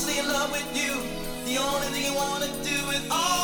hopelessly in love with you. The only thing you wanna do is all.